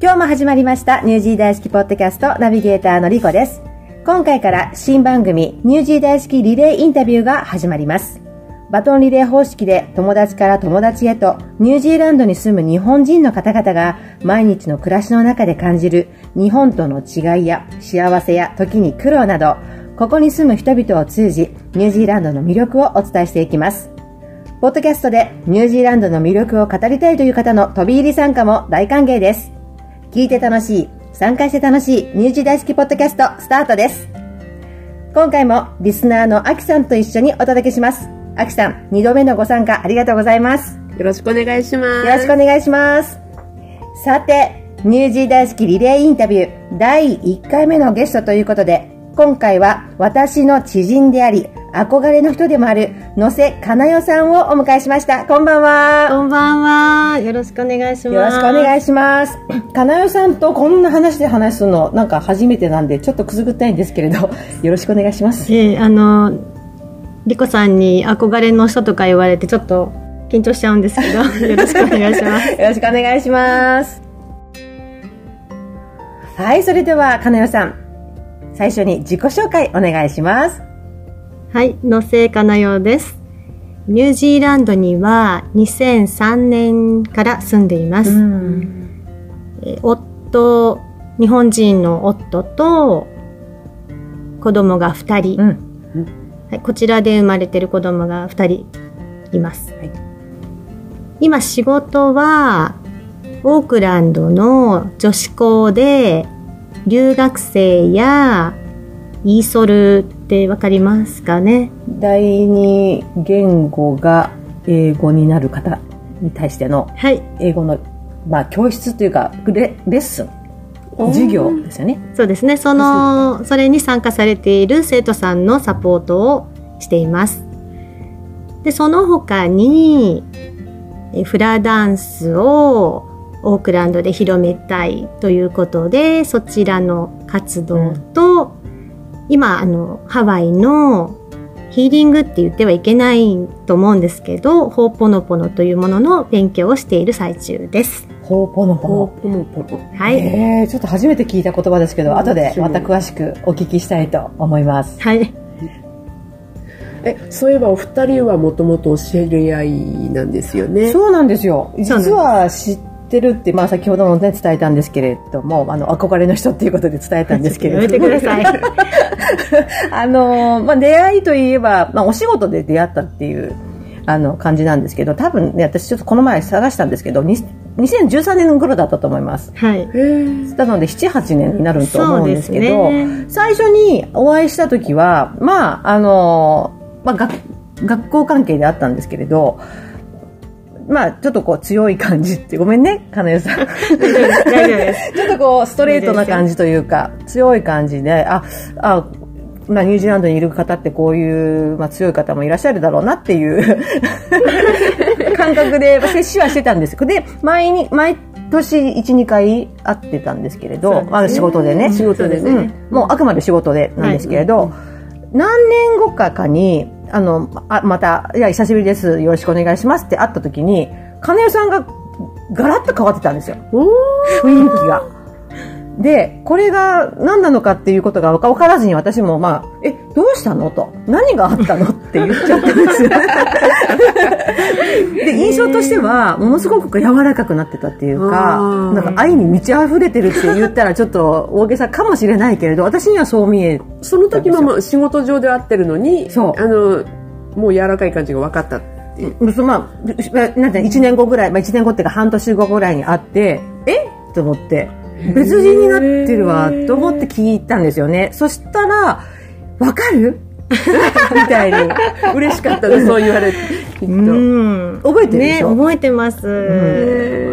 今日も始まりましたニュージー大好きポッドキャストナビゲーターのリコです。今回から新番組ニュージー大好きリレーインタビューが始まります。バトンリレー方式で友達から友達へとニュージーランドに住む日本人の方々が毎日の暮らしの中で感じる日本との違いや幸せや時に苦労などここに住む人々を通じニュージーランドの魅力をお伝えしていきます。ポッドキャストでニュージーランドの魅力を語りたいという方の飛び入り参加も大歓迎です。聞いて楽しい、参加して楽しいニュージー大好きポッドキャストスタートです。今回もリスナーのアキさんと一緒にお届けします。アキさん、2度目のご参加ありがとうございます。よろしくお願いします。よろしくお願いします。さて、ニュージー大好きリレーインタビュー第1回目のゲストということで、今回は私の知人であり、憧れの人でもある野瀬かなよさんをお迎えしました。こんばんは。こんばんは。よろしくお願いします。よろしくお願いします。かなよさんとこんな話で話すの、なんか初めてなんで、ちょっとくすぐったいんですけれど、よろしくお願いします。えーあの、リコさんに憧れの人とか言われて、ちょっと緊張しちゃうんですけど、よろしくお願いします。よろしくお願いします。はい、それでは、かなよさん、最初に自己紹介お願いします。はい、野瀬かなよです。ニュージーランドには2003年から住んでいます。えー夫、日本人の夫と子供が2人、うん。はい、こちらで生まれてる子供が2人います、はい今仕事はオークランドの女子校で留学生やイーソルってわかりますかね？第二言語が英語になる方に対してのはい。英語の、まあ、教室というかレレッスン。授業ですよね。そうですね。そのそれに参加されている生徒さんのサポートをしています。でその他にえフラダンスをオークランドで広めたいということでそちらの活動と、今あのハワイのヒーリングって言ってはいけないと思うんですけどホーポノポノというものの勉強をしている最中です。ほうぽのぽのポポノポノ。はい、えー、ちょっと初めて聞いた言葉ですけど、うん後でまた詳しくお聞きしたいと思います。はいえ、そういえばお二人はもともとお知り合いなんですよね。そうなんですよ。実は知ってるって、まあ先ほどもね、伝えたんですけれども、あの、憧れの人っていうことで伝えたんですけやれど めてください。あの、まあ出会いといえば、まあお仕事で出会ったっていう、あの、感じなんですけど、多分ね、私ちょっとこの前探したんですけど、に2013年頃だったと思います。はい。なので7、8年になると思うんですけど、ね最初にお会いした時は、まあ、あの、まあ、学学校関係であったんですけれど、まあ、ちょっとこう強い感じって、ごめんね、かなよさん。ちょっとこう、ストレートな感じというか、強い感じで、あ、あ、まあ、ニュージーランドにいる方ってこういう、まあ、強い方もいらっしゃるだろうなっていう 感覚で接しはしてたんです。で、毎に、毎年1、2回会ってたんですけれど、まあ、仕事でね。仕事でねうんもうあくまで仕事でなんですけれど、何年後かかに、あの、あまた、いや、久しぶりです。よろしくお願いしますって会った時に、金代さんがガラッと変わってたんですよ。雰囲気が。で、これが何なのかっていうことが分からずに私もまあ、え、どうしたの？と。何があったの？って言っちゃったんですよ。で、印象としては、ものすごく柔らかくなってたっていうかなんか愛に満ち溢れてるって言ったらちょっと大げさかもしれないけれど、私にはそう見え、その時もまあ仕事上で会ってるのに、あの、もう柔らかい感じが分かったっていう。そまあ、なんて1年後ぐらい、まあ1年後っていうか半年後ぐらいに会って、え？と思って、別人になってるわ、と思って聞いたんですよね。そしたら、わかる？みたいに。嬉しかったね、そう言われて。きっと。うん。覚えてるでしょ？ね、覚えてます。覚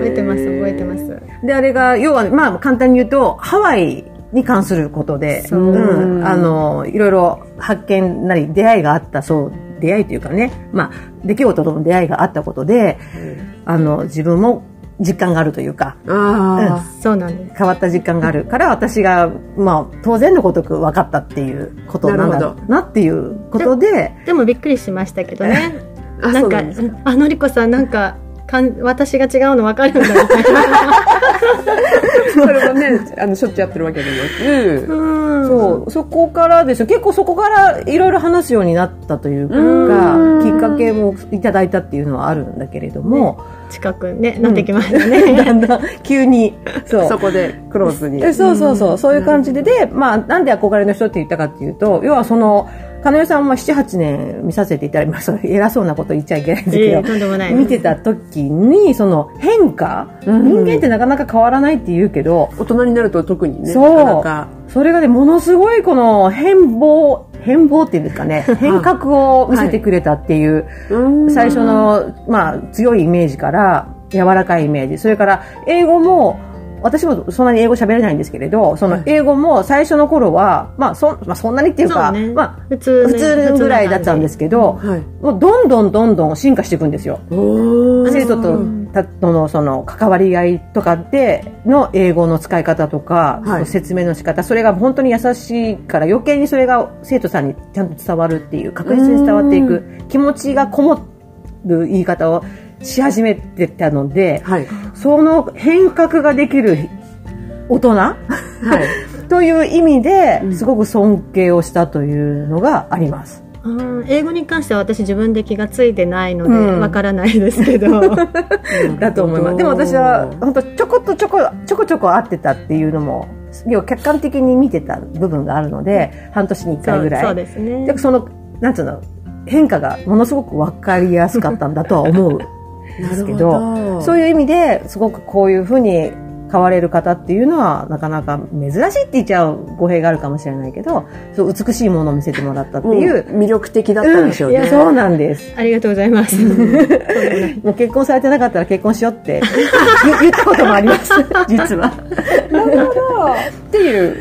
んえてます、覚えてます。で、あれが、要は、まあ、簡単に言うと、ハワイに関することで、そうんあの、いろいろ発見なり、出会いがあった、そう、出会いというかね、まあ、出来事との出会いがあったことで、あの、自分も実感があるというか、あそうなんです。変わった実感があるから、私が、まあ、当然のごとく分かったっていうことなんだろなるほうなっていうことで、でもびっくりしましたけどね。なんかあのりこさんなんか、かん私が違うの分かるんだみたいな。それもねあのしょっちゅうやってるわけでなく。うん。そう、そこからですよ。結構そこからいろいろ話すようになったというか、うん。きっかけもいただいたっていうのはあるんだけれども、近くにね、なってきましたね。だんだん急に、そう。そこでクローズに。えそうそうそう、そういう感じで、で、まあ、なんで憧れの人って言ったかっていうと、要はその、金代さんも7、8年見させていただきました。偉そうなこと言っちゃいけないんですけど、ええとんでもない。見てた時に、その変化、うん。人間ってなかなか変わらないって言うけど、大人になると特にねそう。なかなか。それがね、ものすごいこの変貌、変貌っていうんですかね、変革を見せてくれたっていう、うん。最初の、まあ、強いイメージから、柔らかいイメージ。それから、英語も、私もそんなに英語喋れないんですけれど、その英語も最初の頃は、まあそ、まあ、そんなにっていうか、ね。まあ、普通ね。普通ぐらいだったんですけど、はい。もうどんどんどんどん進化していくんですよ。生徒とたとのその関わり合いとかでの英語の使い方とか、はい。説明の仕方それが本当に優しいから余計にそれが生徒さんにちゃんと伝わるっていう確実に伝わっていく気持ちがこもる言い方をし始めてたのではい。その変革ができる大人？はい。という意味でうん。すごく尊敬をしたというのがあります。うん英語に関しては私自分で気がついてないのでうん。わからないですけど、だと思います。でも私は本当ちょこっとちょこちょこちょこ会ってたっていうのも要は客観的に見てた部分があるので半年に1回ぐらい。そうですね。でそのなんつうの変化がものすごく分かりやすかったんだとは思う。んですけど、そういう意味ですごくこういうふうに変われる方っていうのはなかなか珍しいって言っちゃう語弊があるかもしれないけど、そう美しいものを見せてもらったってもういう。魅力的だったんでしょうね、いやそうなんです。ありがとうございます。もう結婚されてなかったら結婚しようって言 言ったこともあります、実は。っていう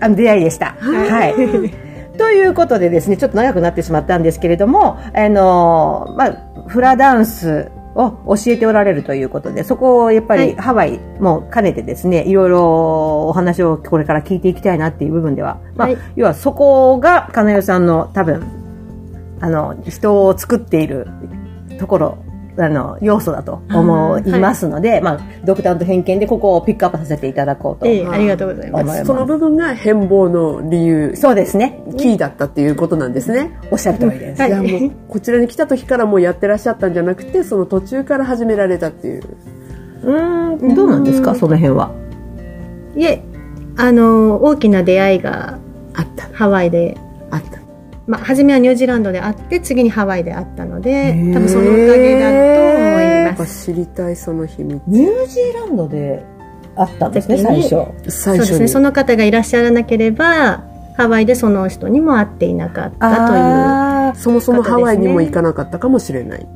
あの出会いでした。はい。ということでですね、ちょっと長くなってしまったんですけれども、あのまあ、フラダンスを教えておられるということで、そこをやっぱりはい。ハワイも兼ねてですね、いろいろお話をこれから聞いていきたいなっていう部分では、まあ、はい。要はそこが金代さんの多分、あの、人を作っているところ、あの、要素だと思いますので、まあ、ドクターと偏見でここをピックアップさせていただこうと。ええありがとうございます。その部分が変貌の理由。そうですね。キーだったっていうことなんですね、おっしゃる通りです。はい。じゃあもうこちらに来た時からもうやってらっしゃったんじゃなくてその途中から始められたっていう。うーん、どうなんですか、その辺は。いえ、あの、大きな出会いがあったハワイで、あったまあ、初めはニュージーランドであって、次にハワイであったので多分そのおかげだと思いやっぱます。知りたいその秘密ニュージーランドであったんですね、最初。最初にそうですね、その方がいらっしゃらなければ、ハワイでその人にも会っていなかったという。あそもそもハワイにも行かなかったかもしれない、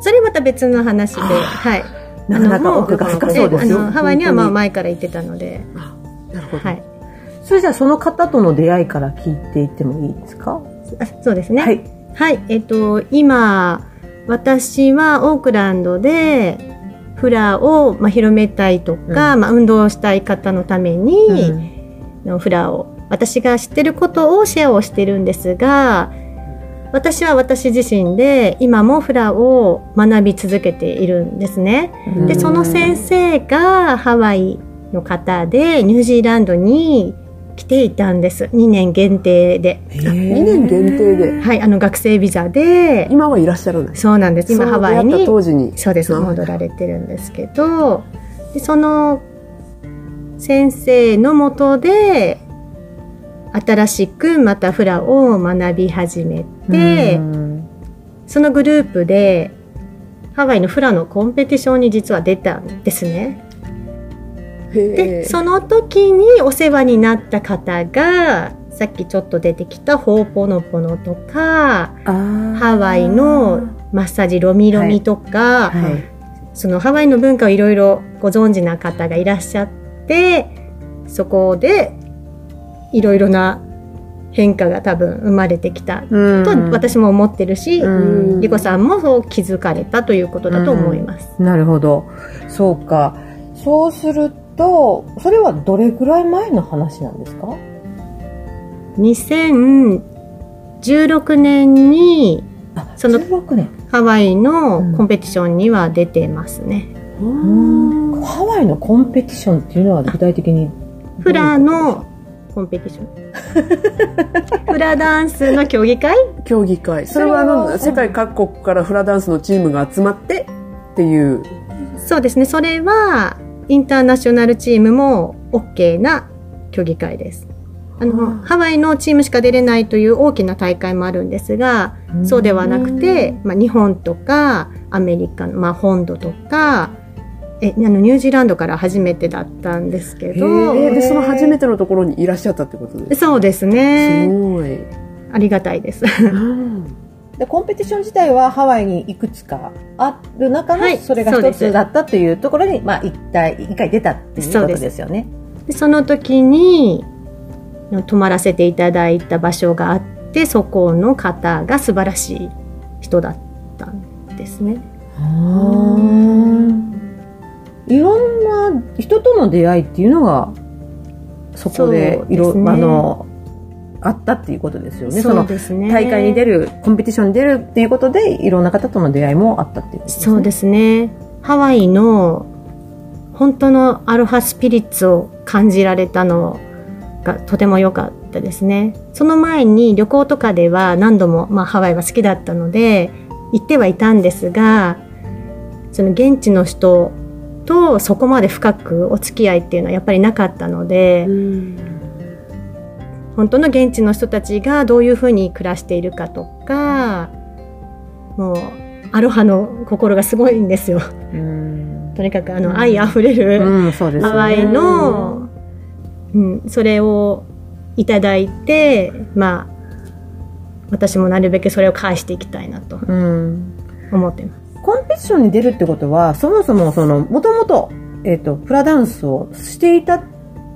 それまた別の話で、はい。ーなかなか奥が深そうですよ。えあのハワイにはまあ本前から行ってたので、なるほど、はい。それじゃあその方との出会いから聞いていってもいいですか？あ そうですね。はい。はい、えっと、今、私はオークランドで、フラを、まあ、広めたいとか、まあ、運動したい方のために、のフラを、私が知ってることをシェアをしてるんですが、私は私自身で今もフラを学び続けているんですね。で、うんその先生がハワイの方でニュージーランドに来ていたんです。2年限定で。へ2年限定で。はい、あの学生ビザで、今はいらっしゃらない。そうなんです。今そハワイに、当時に。そうです、あ戻られてるんですけど、でその先生のもとで、新しくまたフラを学び始めて、そのグループで、ハワイのフラのコンペティションに実は出たんですね。へで、えその時にお世話になった方が、さっきちょっと出てきたホーポノポノとか、ハハワイのマッサージロミロミとか、はい。そのハワイの文化をいろいろご存知な方がいらっしゃって、そこでいろいろな変化が多分生まれてきたうんと私も思ってるし、うんリコさんもそう気づかれたということだと思います。なるほど。そうか。そうすると、それはどれくらい前の話なんですか？2016年に、あ、その16年。ハワイのコンペティションには出てますね。ハワイのコンペティションっていうのは具体的にフラのコンペティション。フラダンスの競技会？競技会。それはあそれはの、世界各国からフラダンスのチームが集まってっていう。そうですね。それは、インターナショナルチームも OK な競技会です。あの、ハワイのチームしか出れないという大きな大会もあるんですが、そうではなくて、まあ、日本とかアメリカの、まあ、本土とかえあのニュージーランドから初めてだったんですけど。で、その初めてのところにいらっしゃったってことですそうですすねごい。ありがたいですでコンペティション自体はハワイにいくつかある中のはいそれが一つだったというところに、まあ、一体一回出たっていうことですよね。でその時に泊まらせていただいた場所があってそこの方が素晴らしい人だったんですね。いろんな人との出会いっていうのがそこでいろ、あのあったっていうことですよね。そそうのですね大会に出るコンペティションに出るっていうことでいろんな方との出会いもあったっていうことですね。そうですねハワイの本当のアロハスピリッツを感じられたのがとても良かったですねその前に旅行とかでは何度も、まあ、ハワイは好きだったので行ってはいたんですがその現地の人とそこまで深くお付き合いっていうのはやっぱりなかったので、本当の現地の人たちがどういうふうに暮らしているかとかもうアロハの心がすごいんですよ。うんとにかくあの愛あふれるうん、そうの、うん、それをいただいてまあ私もなるべくそれを返していきたいなとうん思ってます。コンペティションに出るってことはそもそもそのもともと,、えー、とフラダンスをしていた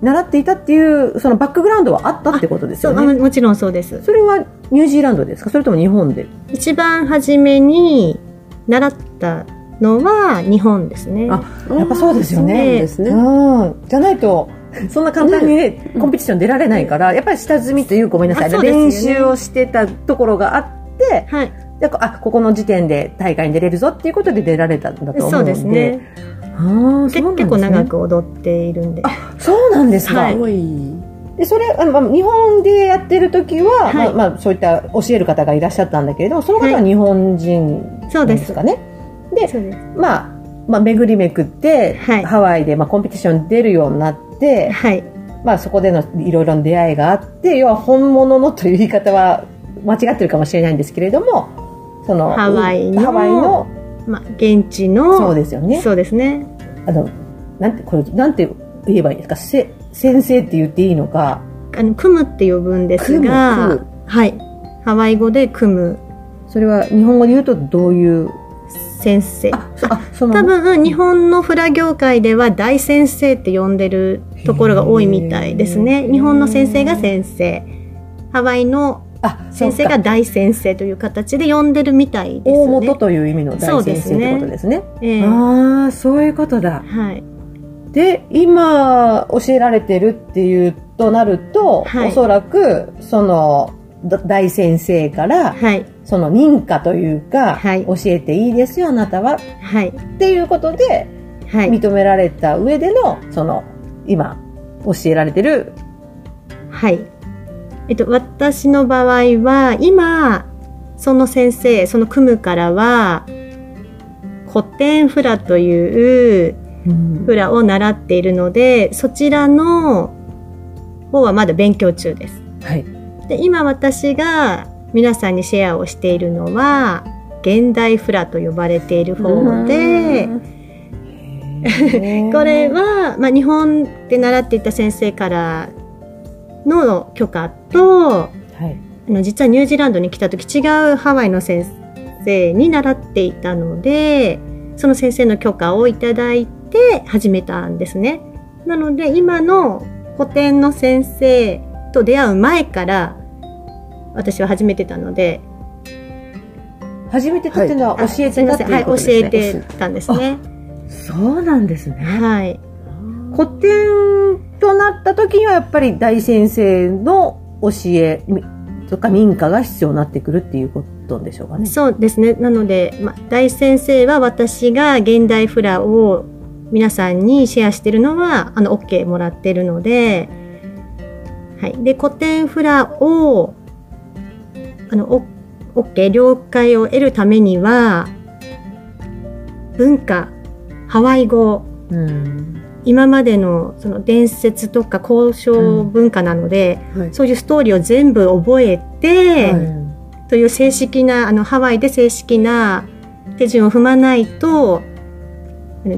習っていたっていうそのバックグラウンドはあったってことですよね。あもちろんそうです。それはニュージーランドですか？それとも日本で？一番初めに習ったのは日本ですね。あやっぱそうですよね。ですね。うん。じゃないとそんな簡単にね、コンペティション出られないからやっぱり下積みというごめんなさい、ね。練習をしてたところがあってはい、あここの時点で大会に出れるぞっていうことで出られたんだと思うそうので。そうですね結構長く踊っているんで。そうなんですか、はい。でそれあの、まあ、日本でやってる時は、はいまあまあ、そういった教える方がいらっしゃったんだけれどもその方は日本人ですかね、で。まあ、まあ巡りめくって、はいハワイで、まあ、コンペティションに出るようになって、はい。まあ、そこでのいろいろな出会いがあって要は本物のという言い方は間違ってるかもしれないんですけれどもそのハワイのハワイのまあ現地のそうですよねそうですね。あのなんてこれなんて言えばいいんですか？せ先生って言っていいのか？あの組むって呼ぶんです組がむ、はい。ハワイ語で組むそれは日本語で言うとどういう？先生。多分日本のフラ業界では大先生って呼んでるところが多いみたいですね。日本の先生が先生。ハワイのあ先生が大先生という形で呼んでるみたいです大ね。元という意味の大先生ってことですねええああそういうことだはい。で今教えられてるっていうとなると、はいおそらくそのだ大先生からはい。その認可というか、はい教えていいですよあなたははい。っていうことではい。認められた上でのその今教えられてるはい。えっと、私の場合は、今、その先生、その組むからは、古典フラというフラを習っているので、そちらの方はまだ勉強中です。はいで、今私が皆さんにシェアをしているのは、現代フラと呼ばれている方で、これは、まあ、日本で習っていた先生からの許可とはい。あの実はニュージーランドに来た時違うハワイの先生に習っていたのでその先生の許可をいただいて始めたんですね。なので今の古典の先生と出会う前から私は始めてたので。初めてたっていうのは教えてたっていうことですね、はい、教えてたんですね。そうなんですね。はい。古典となった時にはやっぱり大先生の教えみとか民家が必要になってくるっていうこトンでしょうかね。そうですね。なので、まあ、大先生は私が現代フラを皆さんにシェアしてるのは、あの、OK もらってるので、はい。で、古典フラを、あの、お OK、了解を得るためには、文化、ハワイ語、うん。今までのその伝説とか交渉文化なので、はい。そういうストーリーを全部覚えて、はい。という正式なあのハワイで正式な手順を踏まないと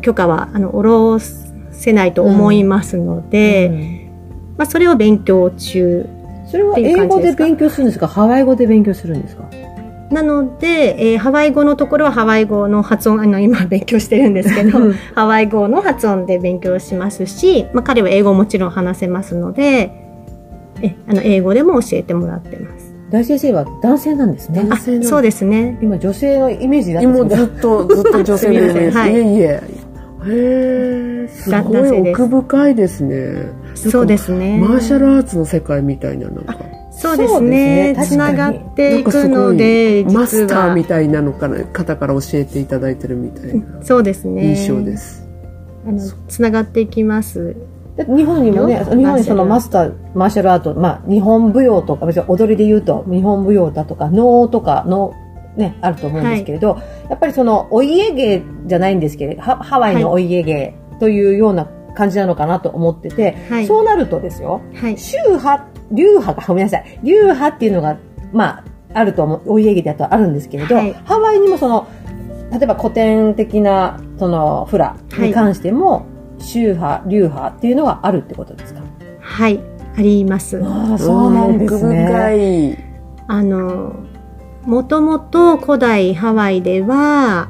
許可はあの下ろせないと思いますので、うん。まあ、それを勉強中それは英語で勉強するんですか？ハワイ語で勉強するんですか？なので、えーハワイ語のところはハワイ語の発音あの今勉強してるんですけどうん。ハワイ語の発音で勉強しますし、まあ、彼は英語もちろん話せますのでえあの英語でも教えてもらってます。大先生は男性なんですね。あ男性の。そうですね。今女性のイメージだった。ん今ですけずっとずっと女性のイメージ、はい。い、えい。えへえす。ごい奥深いですね。そうですね。マーシャルアーツの世界みたいななんかそうですね。そうですね。つながっていくのでマスターみたいなのかな方から教えていただいてるみたいな。そうですね。印象です、あのつながっていきます。日本にもね、よ日本にそのマスター、マーシャルアート、まあ、日本舞踊とか、別に踊りで言うと、日本舞踊だとか、能とかの、ね、あると思うんですけれど、やっぱりその、お家芸じゃないんですけれど、ハハワイのお家芸というような感じなのかなと思ってて、はい。そうなるとですよ、はい。宗派、流派が、ごめんなさい、流派っていうのが、まあ、あると思う、お家芸だとあるんですけれど、はい。ハワイにもその、例えば古典的な、その、フラに関しても、宗派、流派っていうのがあるってことですか？はいあります。ああ、そうなんです奥ね。あのもともと古代ハワイでは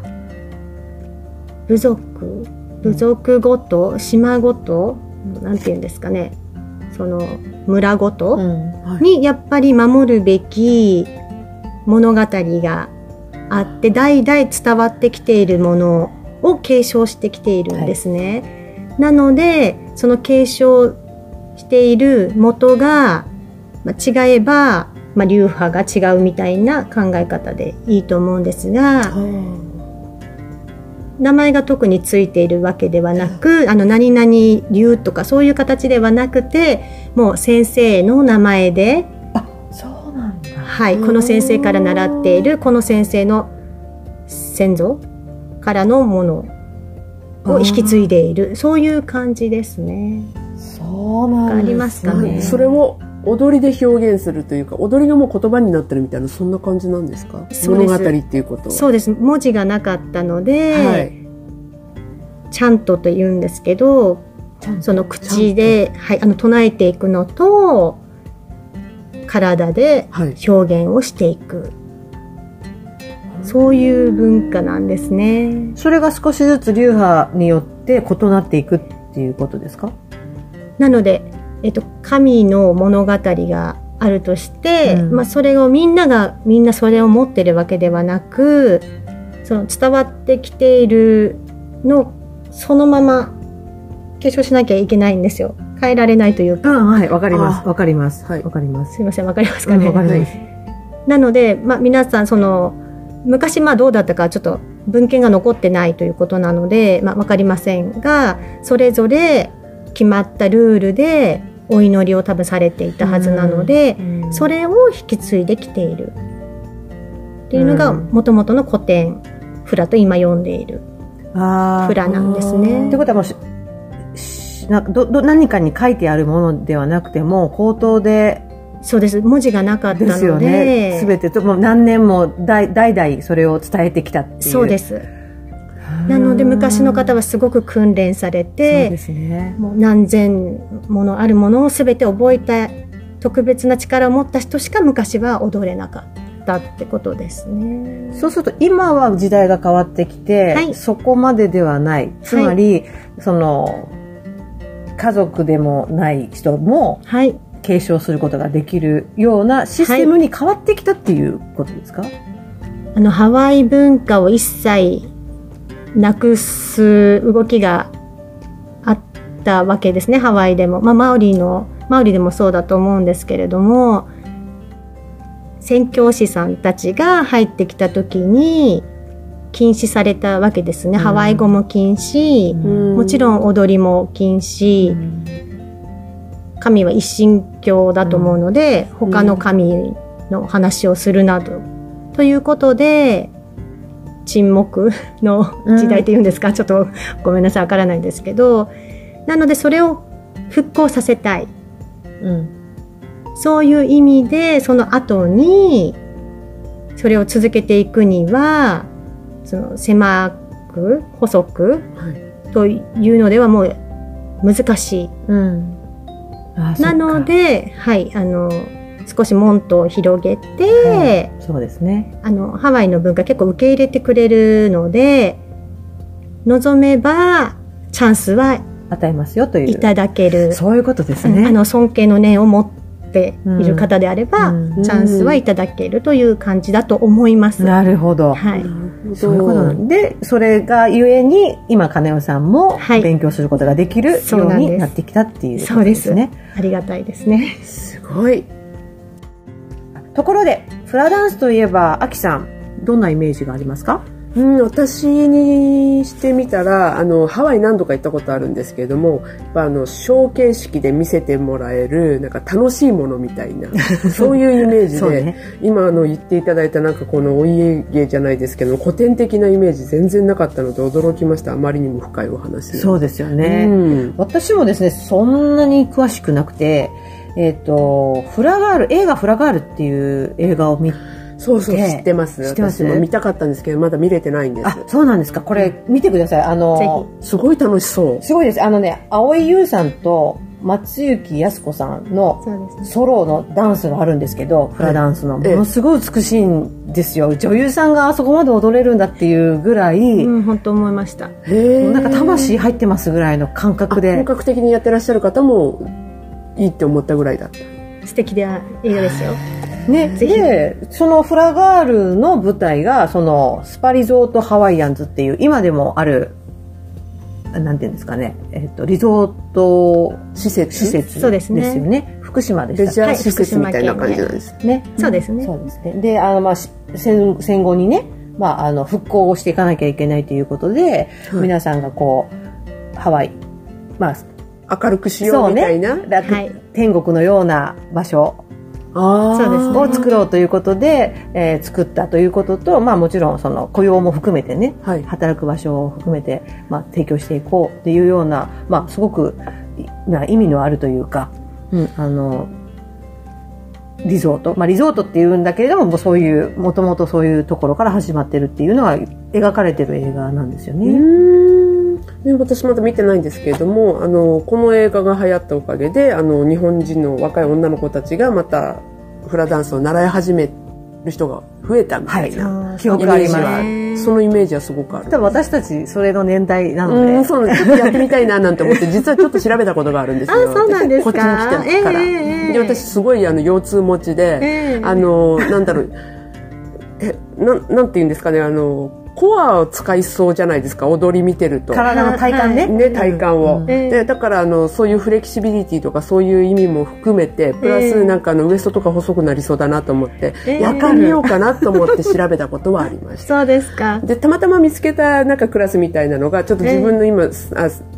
部族部族ごと島ごとなんて言うんですかね。その村ごと、にやっぱり守るべき物語があって代々伝わってきているものを継承してきているんですね。なのでその継承している元が、まあ、違えば、まあ、流派が違うみたいな考え方でいいと思うんですが名前が特についているわけではなくあの何々流とかそういう形ではなくてもう先生の名前であ、そうなんだ。はい、この先生から習っているこの先生の先祖からのものを引き継いでいるそういう感じですね。そうなんです、ありますかね？それを踊りで表現するというか踊りがもう言葉になってるみたいなそんな感じなんですか？物語っていうことは。そうです。文字がなかったので、はい。ちゃんとと言うんですけどその口で、はい、あの唱えていくのと体ではい。表現をしていく。そういう文化なんですね。それが少しずつ流派によって異なっていくっていうことですか？なので、えっと、神の物語があるとして、うんまあ、それをみんながみんなそれを持ってるわけではなくその伝わってきているのをそのまま継承しなきゃいけないんですよ変えられないというかうん、はい、わかります。あわかります。はいわかります。すいませんわかりますかね、うんわかります。なので、まあ、皆さんその昔まあどうだったかちょっと文献が残ってないということなので、まあ、分かりませんがそれぞれ決まったルールでお祈りを多分されていたはずなので、うん。それを引き継いできている。っていうのがうん。もともとの古典フラと今読んでいるフラなんですね。って。ことはもうししなどど何かに書いてあるものではなくても口頭でそうです。文字がなかったで。すよのね。ですべてともう何年も代代々それを伝えてきたっていう。そうですなので昔の方はすごく訓練されそうてですね。もう何千ものあるものを全て覚えた特別な力を持った人しか昔は踊れなかったってことですね。そうすると今は時代が変わってきて、はいそこまでではない。つまり、その家族でもない人もはい。継承することができるようなシステムに変わってきたっていうことですか、あのハワイ文化を一切なくす動きがあったわけですねハワイでも、まあ、マオリのマオリでもそうだと思うんですけれども宣教師さんたちが入ってきた時に禁止されたわけですね、うん。ハワイ語も禁止、もちろん踊りも禁止、神は一神教だと思うので、他の神の話をするなど、ということで沈黙 の時代っていうんですか、ちょっとごめんなさいわからないんですけど。なのでそれを復興させたい。うん。そういう意味でその後にそれを続けていくにはその狭く細くはい。というのではもう難しい。うん。あなので、はい、あの少し門戸を広げて、そうですね。あのハワイの文化結構受け入れてくれるので望めばチャンスは与えますよという。いただける、そういうことですね。うん。あの尊敬の念を持っている方であれば、うん。チャンスはいただけるという感じだと思います。なるほど、はい、そういうことなんでそれがゆえに今金代さんもはい。勉強することができるようそうなんです。になってきたっていうことそうです。ですねありがたいですね。すごいところでフラダンスといえばアキさんどんなイメージがありますか？うん、私にしてみたらあのハワイ何度か行ったことあるんですけれどもあのショー形式で見せてもらえるなんか楽しいものみたいな そういうイメージで、ね。今あの言っていただいたなんかこのお家芸じゃないですけど古典的なイメージ全然なかったので驚きました。あまりにも深いお話そうですよね、うん。私もですねそんなに詳しくなくてえっ、とフラガール映画フラガールっていう映画を見そうそうで知ってます。知ってます？私も見たかったんですけどまだ見れてないんです。あそうなんですか。これ見てください。あのすごい楽しそう。すごいです。あのね蒼井優さんと松雪靖子さんの。ソロのダンスがあるんですけど、フラダンスの。もええ。のすごい美しいんですよ。女優さんがあそこまで踊れるんだっていうぐらい、うん、本当思いました。へなんか魂入ってますぐらいの感覚で。本。格的にやってらっしゃる方もいいって思ったぐらいだった。素敵な映画ですよ。ね、で、そのフラガールの舞台が、そのスパリゾートハワイアンズっていう、今でもある、なんていうんですかね、えっと、リゾート施設。施設？そうですね。ですよね。福島でレした。っけジャー施設みたいな感じなんです、ね。そうですね。そうですね。で、あの、まあ、し戦戦後にね、まあ、あの、復興をしていかなきゃいけないということで、はい。皆さんがこう、ハワイ、まあ、明るくしよそうみたいな、、楽はい。天国のような場所。そうです。ねを作ろうということで、えー作ったということと、まあもちろんその雇用も含めてね、はい。働く場所を含めて、まあ、提供していこうっていうような、まあすごくいな意味のあるというか、うん、あの、リゾート。まあリゾートって言うんだけれども、もうそういう、もともとそういうところから始まってるっていうのは描かれてる映画なんですようね。ーんで私まだ見てないんですけれどもあのこの映画が流行ったおかげであの日本人の若い女の子たちがまたフラダンスを習い始める人が増えたみたいな、記憶あります。そのイメージはすごくある。多分私たちそれの年代なので、うん、そうですやってみたいななんて思って 実はちょっと調べたことがあるんですよ。あそうなんですか。こっちに来てから、ええええ。で私すごいあの腰痛持ちで、ええ。あのなんだろう。えなんなんて言うんですかねあのコアを使いそうじゃないですか踊り見てると。体の体幹ね。ね、体幹を、うん。ええでだからあのそういうフレキシビリティとかそういう意味も含めてプラええスなんかあのウエストとか細くなりそうだなと思って、ええやってみようかなと思って調べたことはありました。そうですか。でたまたま見つけたなんかクラスみたいなのがちょっと自分の今、あ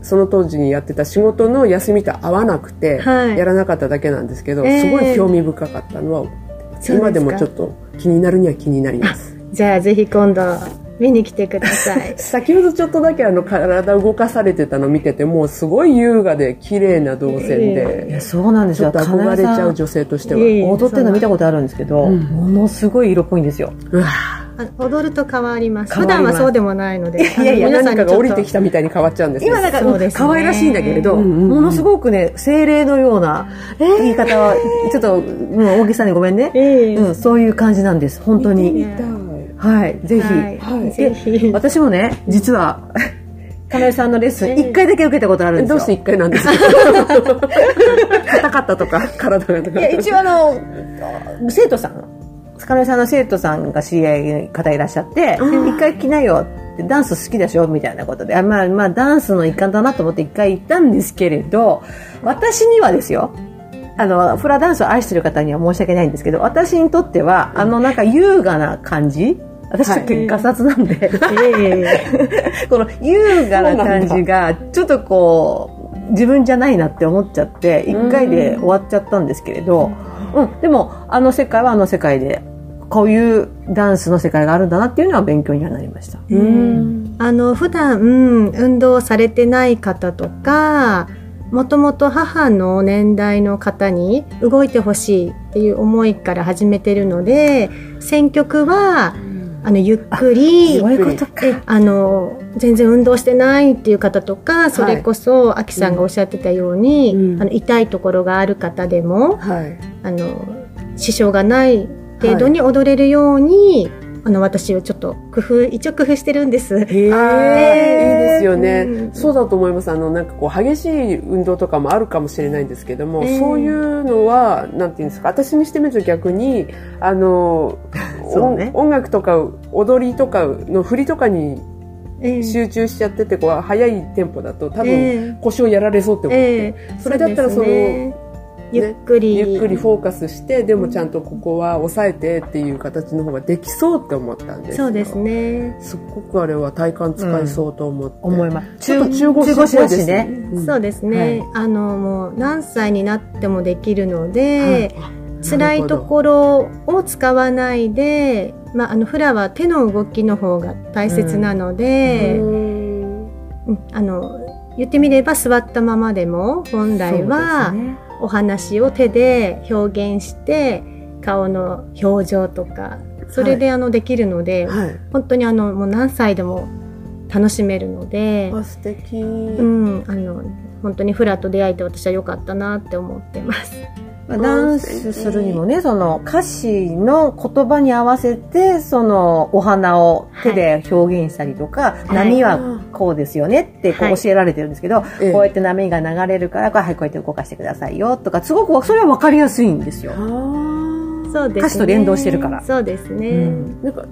その当時にやってた仕事の休みと合わなくて、はい。やらなかっただけなんですけど、ええすごい興味深かったのはそうですか。今でもちょっと気になるには気になります。じゃあぜひ今度見に来てください。先ほどちょっとだけあの体動かされてたの見ててもうすごい優雅で綺麗な動線いで、やそうなんですよ。ちょっと憧れちゃう女性としては。踊ってるの見たことあるんですけど、うんものすごい色っぽいんですよ。うわあ踊ると変わります。普変わります段はそうでもないので。いやいや何かが降りんにちょっとてきたみたいに変わっちゃうんですよ今なんかそうですね可愛らしいんだけれど、うんうんうんものすごくね、精霊のような言い方は、ちょっと、うん、大げさにごめんね。ええうん、そういう感じなんです。本当見に。たいはい、ぜひ。はい。私もね、実は、かなえさんのレッスンええ一回だけ受けたことあるんですよ。どうして一回なんですか？硬かったとか体がとかいや、一応あの、生徒さん、かなえさんの生徒さんが知り合いの方いらっしゃって、一回来なよって、ダンス好きでしょみたいなことで、あまあ、まあ、ダンスの一環だなと思って一回行ったんですけれど、私にはですよ、あのフラダンスを愛してる方には申し訳ないんですけど私にとってはあのなんか優雅な感じ私ちょっとガサツなんで、この優雅な感じがちょっとこう自分じゃないなって思っちゃって一回で終わっちゃったんですけれど、うん、でもあの世界はあの世界でこういうダンスの世界があるんだなっていうのは勉強にはなりました。うん。あの普段、うん、運動されてない方とかもともと母の年代の方に動いてほしいっていう思いから始めてるので選曲はあのゆっくりあの全然運動してないっていう方とかそれこそ、あきさんがおっしゃってたように、うん。あの痛いところがある方でもはい。あの支障がない程度に踊れるように、あの私はちょっと工夫一応工夫してるんです。へあーいいですよね、うんそうだと思います。あのなんかこう激しい運動とかもあるかもしれないんですけども、えー。そういうのはなんていうんですか私にしてみると逆にあの、ね。音音楽とか踊りとかの振りとかにええ集中しちゃっててこう速いテンポだと多分え腰をやられそうって思って、ええそれだったらそのゆっくり、ゆっくりフォーカスしてでもちゃんとここは抑えてっていう形の方ができそうって思ったんですよ。そうですね、すっごくあれは体幹使えそうと思って、思います。ちょっと中腰中腰だしね。うん。そうですね、あのもう何歳になってもできるので、辛いところを使わないで、まあ、あのフラは手の動きの方が大切なので、うん。うん。あの言ってみれば座ったままでも本来はねお話を手で表現して顔の表情とかそれであのできるので、はい。本当にあのもう何歳でも楽しめるので、あ素敵、うん、あの本当にフラと出会えて私は良かったなって思ってます。まあダンスするにもね、その歌詞の言葉に合わせて、そのお花を手で表現したりとか、い。波はこうですよねってこはい。う教えられてるんですけど、ええこうやって波が流れるから、はい、こうやって動かしてくださいよとか、すごくそれは分かりやすいんですよ。そうですね。歌詞と連動してるから。そうですね。うん。なんか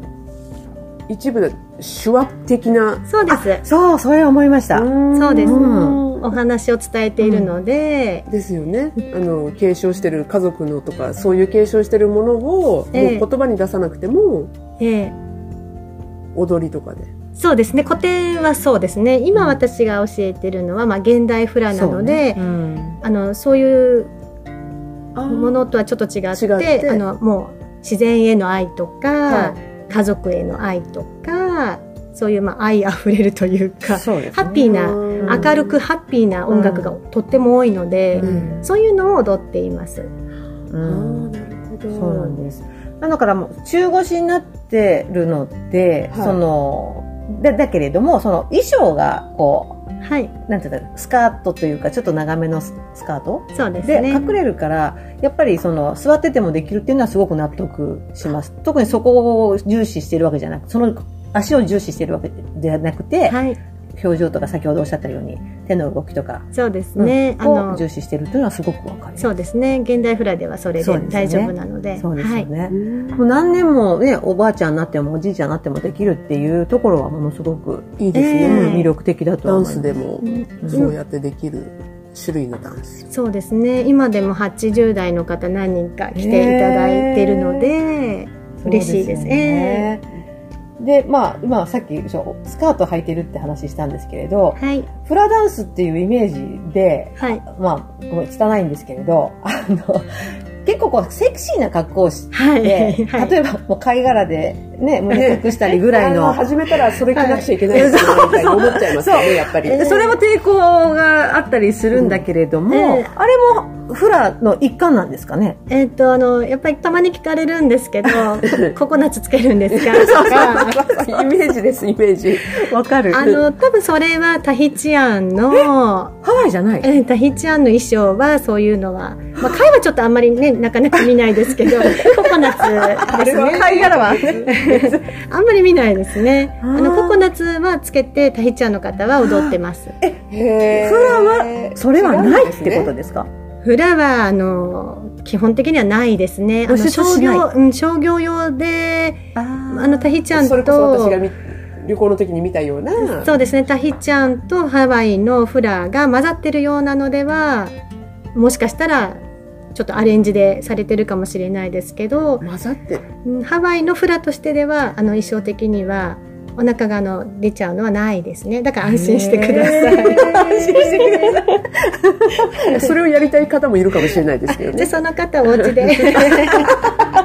一部で手話的な。そうです。そう、それは思いました。そうです。うん。お話を伝えているので、ですよね。あの継承してる家族のとかそういう継承してるものを、ええ。もう言葉に出さなくてもええ。踊りとかで。そうですね。古典はそうですね。今私が教えてるのは、まあ、現代フラなので、そうね。うん。あの、そういうものとはちょっと違って、あの、もう自然への愛とか、は家族への愛とか、そういう、まあ、愛あふれるというか、ねハッピーな、うん明るくハッピーな音楽がとっても多いので、うんそういうのを踊っています。うあんーなるほどそうなんです。だからもう中腰になってるので、はいそのだだけれどもその衣装がこはい。うなんていうんだろうスカートというかちょっと長めのススカートそうですね。で隠れるからやっぱりその座っててもできるっていうのはすごく納得します。特にそこを重視してるわけじゃなくその足を重視してるわけではなくて、はい。表情とか先ほどおっしゃったように手の動きとか、そうですね。うんを重視してるというのはすごくわかります。そうですね。現代フラではそれで大丈夫なので。そうですよね。うんもう何年もね、おばあちゃんになってもおじいちゃんになってもできるっていうところはものすごく、いいですね、ええ魅力的だとダン思います。スでもうんそうやってできる種類のダンス、そうですね。今でも80代の方何人か来ていただいてるので、嬉しいですそうよね。で、まあ、今さっきスカート履いてるって話したんですけれど、はい。フラダンスっていうイメージで、はい。まあ、ごめん、拙いんですけれど、あの、結構こう、セクシーな格好をして、はい。はい。例えばもう貝殻でね、胸隠したりぐらいあの、始めたらそれ着なくちゃいけないですよねみたいに思っちゃいますよねやっぱり、でそれも抵抗があったりするんだけれども、うん。ええあれもフラの一環なんですかね？えっ、と、あの、やっぱりたまに聞かれるんですけど、ココナッツつけるんですか？とか、イメージですイメージ。わかる。あの、多分それはタヒチアンの、ハワイじゃない？えータヒチアンの衣装はそういうのは、まあ、貝はちょっとあんまりね、なかなか見ないですけど、ココナッツですね。貝殻は？あんまり見ないですね。あの、ココナッツはつけて、タヒチアンの方は踊ってます。へーフラはそれはないってことですか？フラは、あの、基本的にはないですね。あの、商業、うん、商業用で、ああの、タヒチアンそれこそ私がと、見旅行の時に見たようなそうですね、タヒチアンとハワイのフラが混ざってるようなのでは、もしかしたらちょっとアレンジでされてるかもしれないですけど、混ざってハワイのフラとしてではあの衣装的にはお腹があの出ちゃうのはないですねだから安心してください。安心してください。それをやりたい方もいるかもしれないですけどでね。その方お家で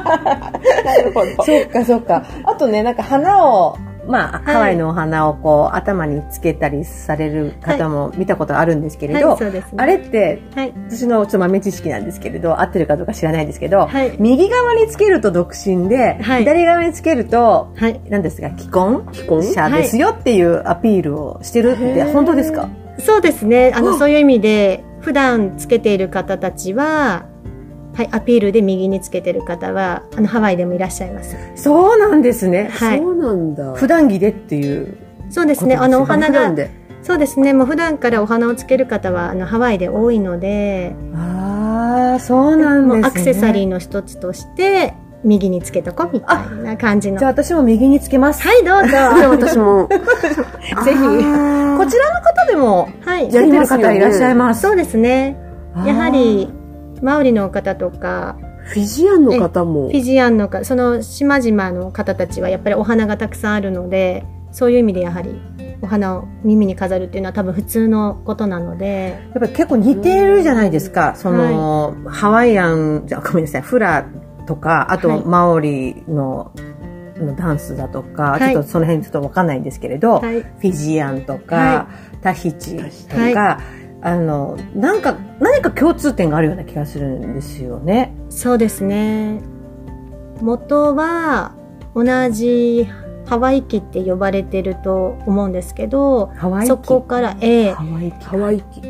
そうか、そうか。あとね、なんか花を、まあ、い。ハワイのお花をこう、頭につけたりされる方も見たことあるんですけれど、はいそうですね。あれって、はい。私のちょっと豆知識なんですけれど、合ってるかどうか知らないですけど、はい。右側につけると独身で、はい。左側につけると、はい。何ですか、既婚？既婚？者ですよっていうアピールをしてるって、本当ですか？そうですね。ああのそういう意味で普段つけている方たちは、はい、アピールで右につけてる方はあのハワイでもいらっしゃいます。そうなんですね。はいそうなんだ。普段着でっていうそうですね。あのお花が。そうですね。もう普段からお花をつける方はあのハワイで多いので、ああ、そうなんですね。アクセサリーの一つとして右につけとこみたいな感じの。じゃあは私も右につけます。いどうぞ。じゃあ私も。ぜひ。こちらの方でも、はい。つけてる方いらっしゃいます。そうですね。やはりマオリの方とかフィジアンの方も。フ。ィジアンのかその島々の方たちはやっぱりお花がたくさんあるので、そういう意味でやはりお花を耳に飾るっていうのは多分普通のことなので、やっぱり結構似てるじゃないですか。その、ハワイアン、じゃあごめんなさい、フラとか、あとはいマオリの、のダンスだとか、はい。ちょっとその辺ちょっとわかんないんですけれど、はい。フィジアンとか、はタヒチとか、はあの、なんか、何か共通点があるような気がするんですよね。そうですね。元は同じハワイ期って呼ばれてると思うんですけど、ハワイそこから、ええハワイハワイ機。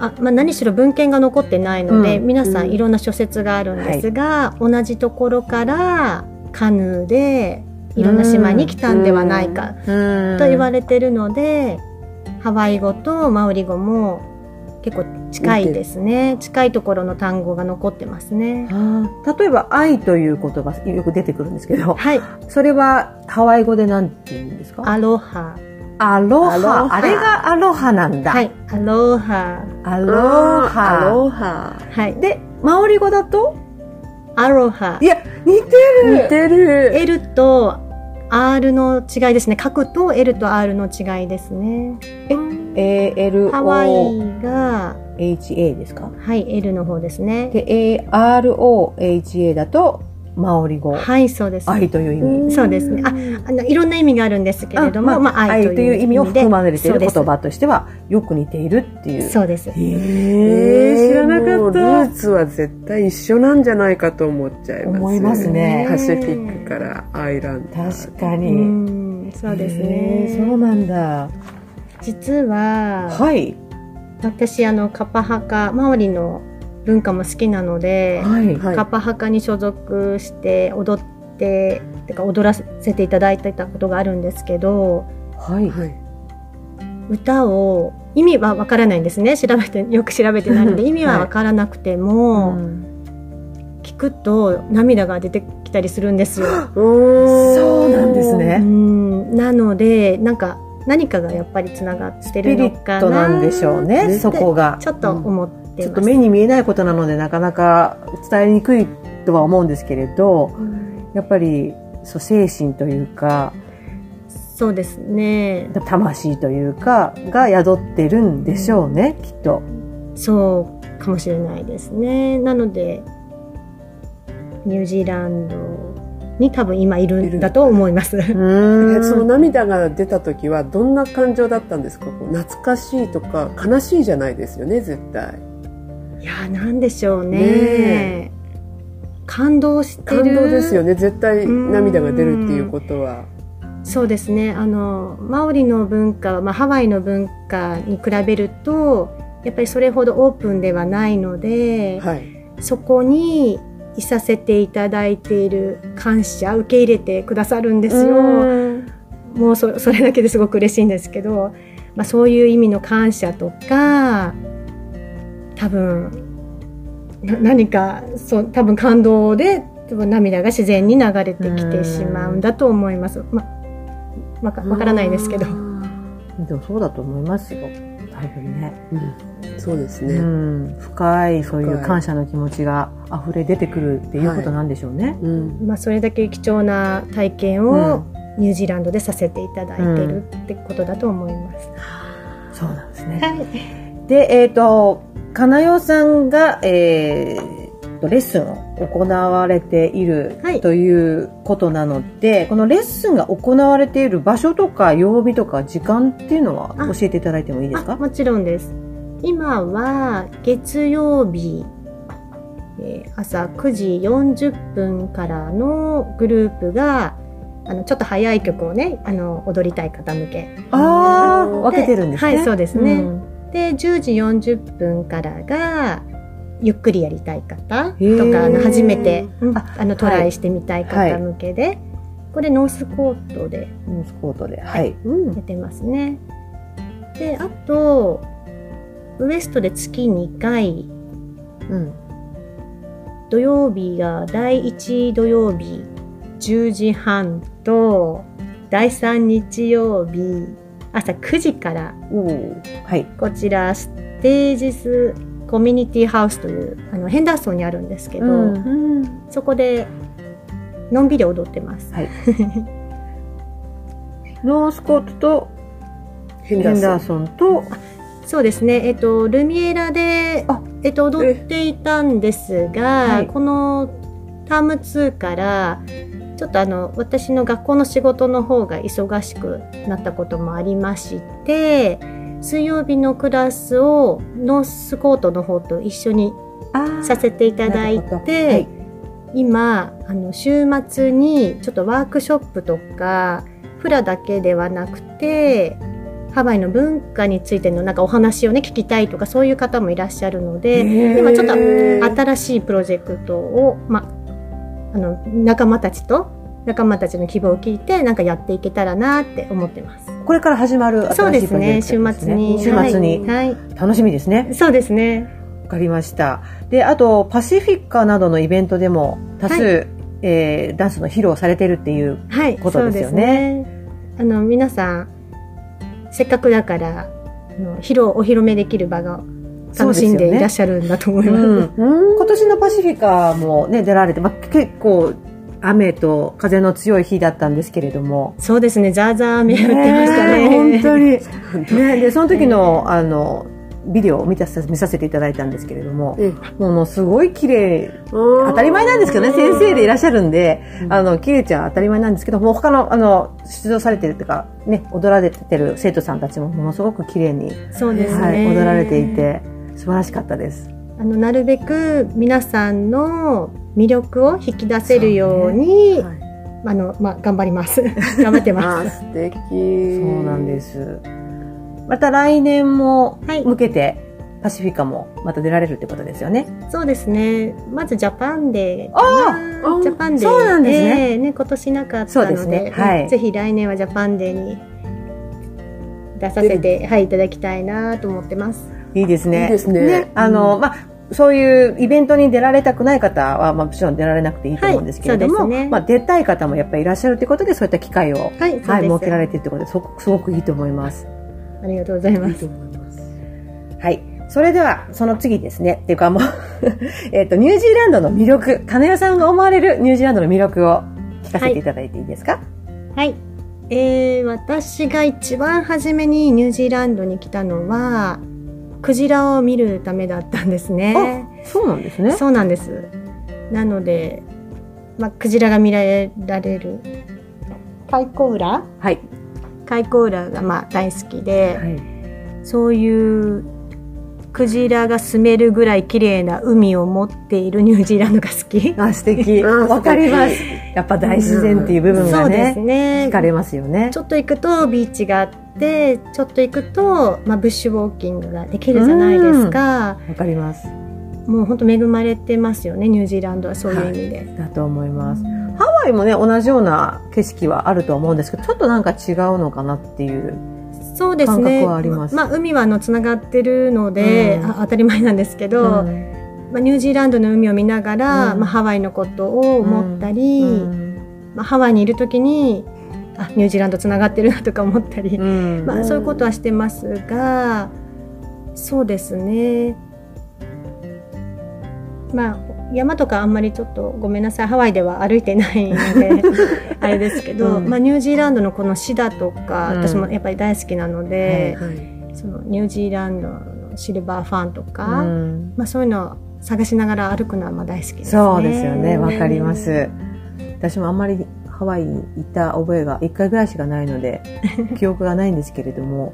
あまあ、何しろ文献が残ってないので、うん。皆さんいろんな諸説があるんですが、同じところからカヌーでいろんな島に来たんではないかと言われれてるので、ハワイ語とマオリ語も結構近いですね。近いところの単語が残ってますね。例えば「愛」という言葉よく出てくるんですけどはい。それはハワイ語で何て言うんですか？アロハ。アロハ。アロハ。あれがアロハなんだ、はい。アロハ。アロアハロハ。はい。でマオリ語だと？アロハ。いや似てる。似てる。L と R の違いですね。書くと L と R の違いですね。ハワイがですか？はい L の方ですね。で AROHA だとマオリ語、はいそうです。愛という意味。そうですね。ああのいろんな意味があるんですけれども、あまあ、愛という愛意味を含まれている言葉としてはよく似ているっていう。そうです。へえ知らなかっもうルたーツは絶対一緒なんじゃないかと思っちゃいます。思いますね。パシフィックからアイランド。う確かに。んそうですへねえそうなんだ。実は、はい。私あのカパハカマオリの文化も好きなので、はい。はい。カパハカに所属して踊っててか踊らせていただいてたことがあるんですけどはい。はい。歌を意味はわからないんですね。調べてよく調べてないので意味はわからなくても、うん。聞くと涙が出てきたりするんですよ。そうなんですうねん。なのでなんか何かがやっぱりつながってるのかットなんでしょうねねそこが。ちょっと思っ。ちょっと目に見えないことなのでなかなか伝えにくいとは思うんですけれどうんやっぱりそう精神というかそうですね。魂というかが宿ってるんでしょうねきっと。そうかもしれないですね。なので、ニュージーランドに多分今いるんだと思います。その涙が出た時はどんな感情だったんですか？懐かしいとか悲しいじゃないですよね絶対いやー、なんでしょうね。ね感動してる。感動ですよね絶対涙が出るっていうことはそうですね。あの、マオリの文化は、まあ、ハワイの文化に比べると、やっぱりそれほどオープンではないので、はいそこにいさせていただいている感謝、受け入れてくださるんですよ。もうそ それだけですごく嬉しいんですけど、まあ、そういう意味の感謝とか多分な何かそう多分感動で多分涙が自然に流れてきてしまうんだと思います。まわかわからないですけど。でもそうだと思いますよ多分ね。うん、そうですね。うん、深いそういう感謝の気持ちが溢れ出てくるっていうことなんでしょうね。うん、まあ、それだけ貴重な体験をニュージーランドでさせていただいてるってことだと思います。そうなんですね。はい。で、えっ、と、かなよさんが、えーと、レッスンを行われているはい。ということなので、このレッスンが行われている場所とか曜日とか時間っていうのはあ。教えていただいてもいいですか？あもちろんです。今は月曜日、えー朝9時40分からのグループがあのちょっと早い曲をねあの踊りたい方向け。ああ、で分けてるんですね。はいそうですね。んで10時40分からがゆっくりやりたい方とかあの初めて、うんああのトライしてみたい方向けで、これノースコートでノースコートで。はい。うんやってますね。であとウエストで月2回うん。土曜日が第1土曜日10時半と第3日曜日朝9時からはい。こちらステージスコミュニティハウスというあのヘンダーソンにあるんですけど、うんそこでのんびり踊ってます。はい。ノースコートとヘヘンダーソンと、そうですね、えっと、ルミエラであ、えっと、踊っていたんですが、はいこのターム2から、ちょっとあの、私の学校の仕事の方が忙しくなったこともありまして、水曜日のクラスをノースコートの方と一緒にあさせていただいて、はい。今あの週末にちょっとワークショップとかフラだけではなくてハワイの文化についてのなんかお話をね聞きたいとかそういう方もいらっしゃるので今ちょっと新しいプロジェクトを、ま、あの仲間たちと仲間たちの希望を聞いてなんかやっていけたらなって思ってます。これから始まるそうですね週末に。週末に、はい、楽しみですね。はい、そうですね。わかりました。であとパシフィッカなどのイベントでも多数、はえーダンスの披露されてるっていうはい、ことですよね。そうですね。あの皆さんせっかくだからあの披露お披露目できる場が楽しんでいらっしゃるんだと思います。うん。今年のパシフィカもね出られて、まあ、結構雨と風の強い日だったんですけれども。そうですね、ザーザー雨降ってましたね。え本当に。ねでその時のあのビデオを見た見させていただいたんですけれどもえものすごい綺麗当当たり前なんですけどね先生でいらっしゃるんで、あの綺麗ちゃん当たり前なんですけどもう他のあの出場されてるっていうかね踊られてる生徒さんたちもものすごく綺麗に、そうですね、はい、踊られていて素晴らしかったです。あのなるべく皆さんの魅力を引き出せるようにはいあのまあ頑張ります。頑張ってあます。ー素敵そうなんです。また来年もはい向けて、パシフィカもまた出られるってことですよね。そうですね。まずジャパンデーかあな。あジャパンデー。そうなんですねええね今年なかったそうでで、ねはいぜひ来年はジャパンデーに出させて、はい、いただきたいなと思ってます。いいですね。いいですねあの、まあ、そういうイベントに出られたくない方は、まあ、もちろん出られなくていいと思うんですけれども、はいねまあ、出たい方もやっぱりいらっしゃるということで、そういった機会を、はい。はい、設けられているということで、そすごくいいと思います。ありがとうございますいいと。思いますはい。それでは、その次ですね。っていうかもう えっと、ニュージーランドの魅力、金谷さんが思われるニュージーランドの魅力を聞かせていただいていいですか？はい。えー、私が一番初めにニュージーランドに来たのは、クジラを見るためだったんですね。そうなんですね。そうなんです。なので、まあ、クジラが見られる、カイコウラ？はい。カイコウラがまあ大好きで、はい。そういうクジラが住めるぐらい綺麗な海を持っているニュージーランドが好き。あ、素敵。あわかります。やっぱ大自然っていう部分そうでがねす、ね惹。かれますよね。ちょっと行くとビーチがあって、ちょっと行くと、まあ、ブッシュウォーキングができるじゃないですか。わかります。もう本当恵まれてますよね、ニュージーランドはそういう意味で。だと思います。ハワイもね、同じような景色はあると思うんですけど、ちょっとなんか違うのかなっていう。そうですね。まあ、海はあのつながってるので、当たり前なんですけど、うん。まあ、ニュージーランドの海を見ながら、うん。まあ、ハワイのことを思ったり、うん。まあ、ハワイにいる時にあニュージーランドつながってるなとか思ったり、うん。まあ、そういうことはしてますがそうですね。まあ、山とかあんまりちょっとごめんなさい、ハワイでは歩いてないので、あれですけど、うんまあニュージーランドのこのシダとか、うん私もやっぱり大好きなので、はい。そのニュージーランドのシルバーファンとか、うんまあそういうのを探しながら歩くのはまあ大好きですね。そうですよね。わかりま。す。私もあんまりハワイに行った覚えが一回ぐらいしかないので、記憶がないんですけれども、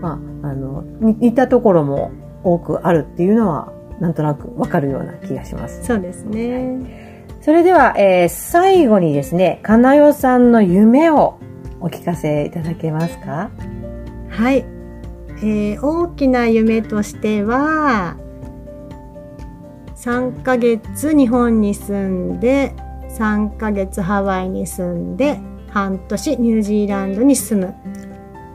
まあ、あの、に似たところも多くあるっていうのは、なんとなくわかるような気がします。そうですね。それでは、えー最後にですね、かなよさんの夢をお聞かせいただけますか？はい。えー大きな夢としては、3ヶ月日本に住んで、3ヶ月ハワイに住んで、半年ニュージーランドに住む。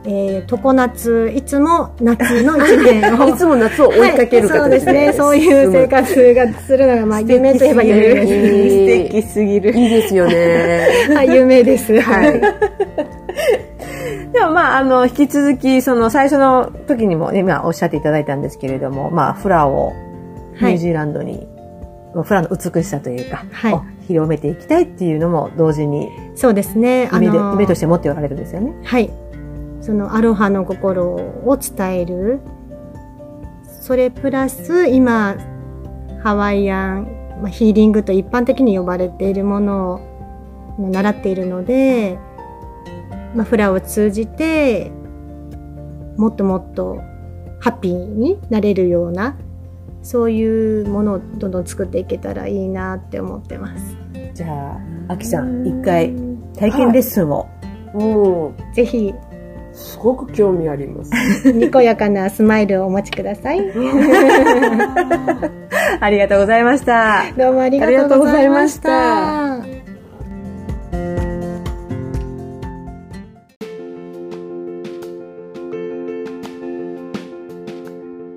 えー、常夏、いつも夏の一年を。いつも夏を追いかける方はいそうですね。そういう生活がするのが、まあ、夢といえば夢です。素敵すぎる。いいですよね。はい、夢です。はい。でもまあ、あの、引き続き、その最初の時にも、ね、今おっしゃっていただいたんですけれども、まあ、フラをニはい。ュージーランドに、フラの美しさというか、はいを広めていきたいっていうのも同時にそうですね。夢で、の夢として持っておられるんですよね。はい。そのアロハの心を伝える。それプラス今、ハワイアン、まあ、ヒーリングと一般的に呼ばれているものを習っているので、まあ、フラを通じて、もっともっとハッピーになれるような、そういうものをどんどん作っていけたらいいなって思ってます。じゃあ、アキさん、一回体験レッスンを。もぜひ、う、すごく興味あります。にこやかなスマイルをお持ちください。ありがとうございました。どうもありがとうございました。あ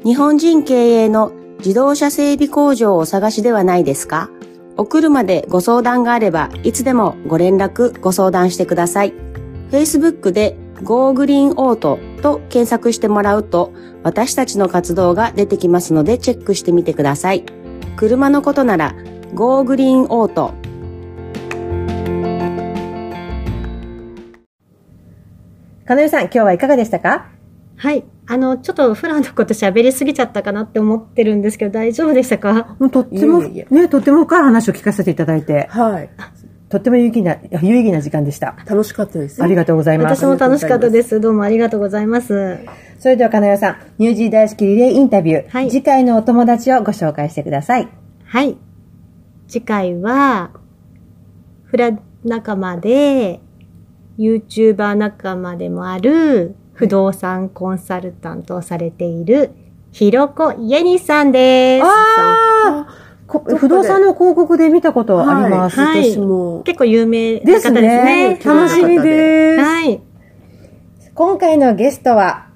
日本人経営の自動車整備工場をお探しではないですか？お車でご相談があればいつでもご連絡ご相談してください。Facebook で Go Green Auto と検索してもらうと私たちの活動が出てきますのでチェックしてみてください。車のことなら Go Green Auto かなよさん、今日はいかがでしたか？はい。あの、ちょっとフラのこと喋りすぎちゃったかなって思ってるんですけど、大丈夫でしたか？もうとっても、いえいね、とっても深い話を聞かせていただいて、はい。とっても有意義な、有意義な時間でした。楽しかったです。ありがとうございます私。も楽しかったです。どうもありがとうございます。それでは、かなよさん、ニュージー大好きリレーインタビュー、はい次回のお友達をご紹介してください。はい。次回は、フラ仲間で、YouTuber 仲間でもある、不動産コンサルタントをされている、ひろこイエニさんです。ああこ不動産の広告で見たことあります。はい私も。結構有名な方でですすね。ね。楽しみです。はい。今回のゲストは、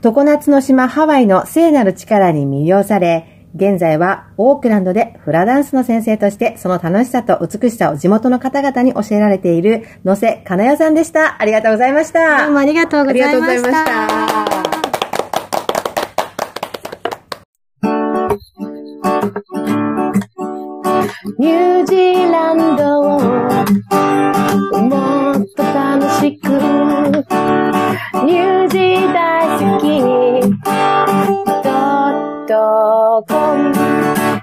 常夏の島ハワイの聖なる力に魅了され、現在はオークランドでフラダンスの先生としてその楽しさと美しさを地元の方々に教えられている野瀬かなよさんでした。ありがとうございました。どうもありがとうございました。ありがとうございましたニュージーランドをもっと楽しく。ニュージー大好き。ドットコム。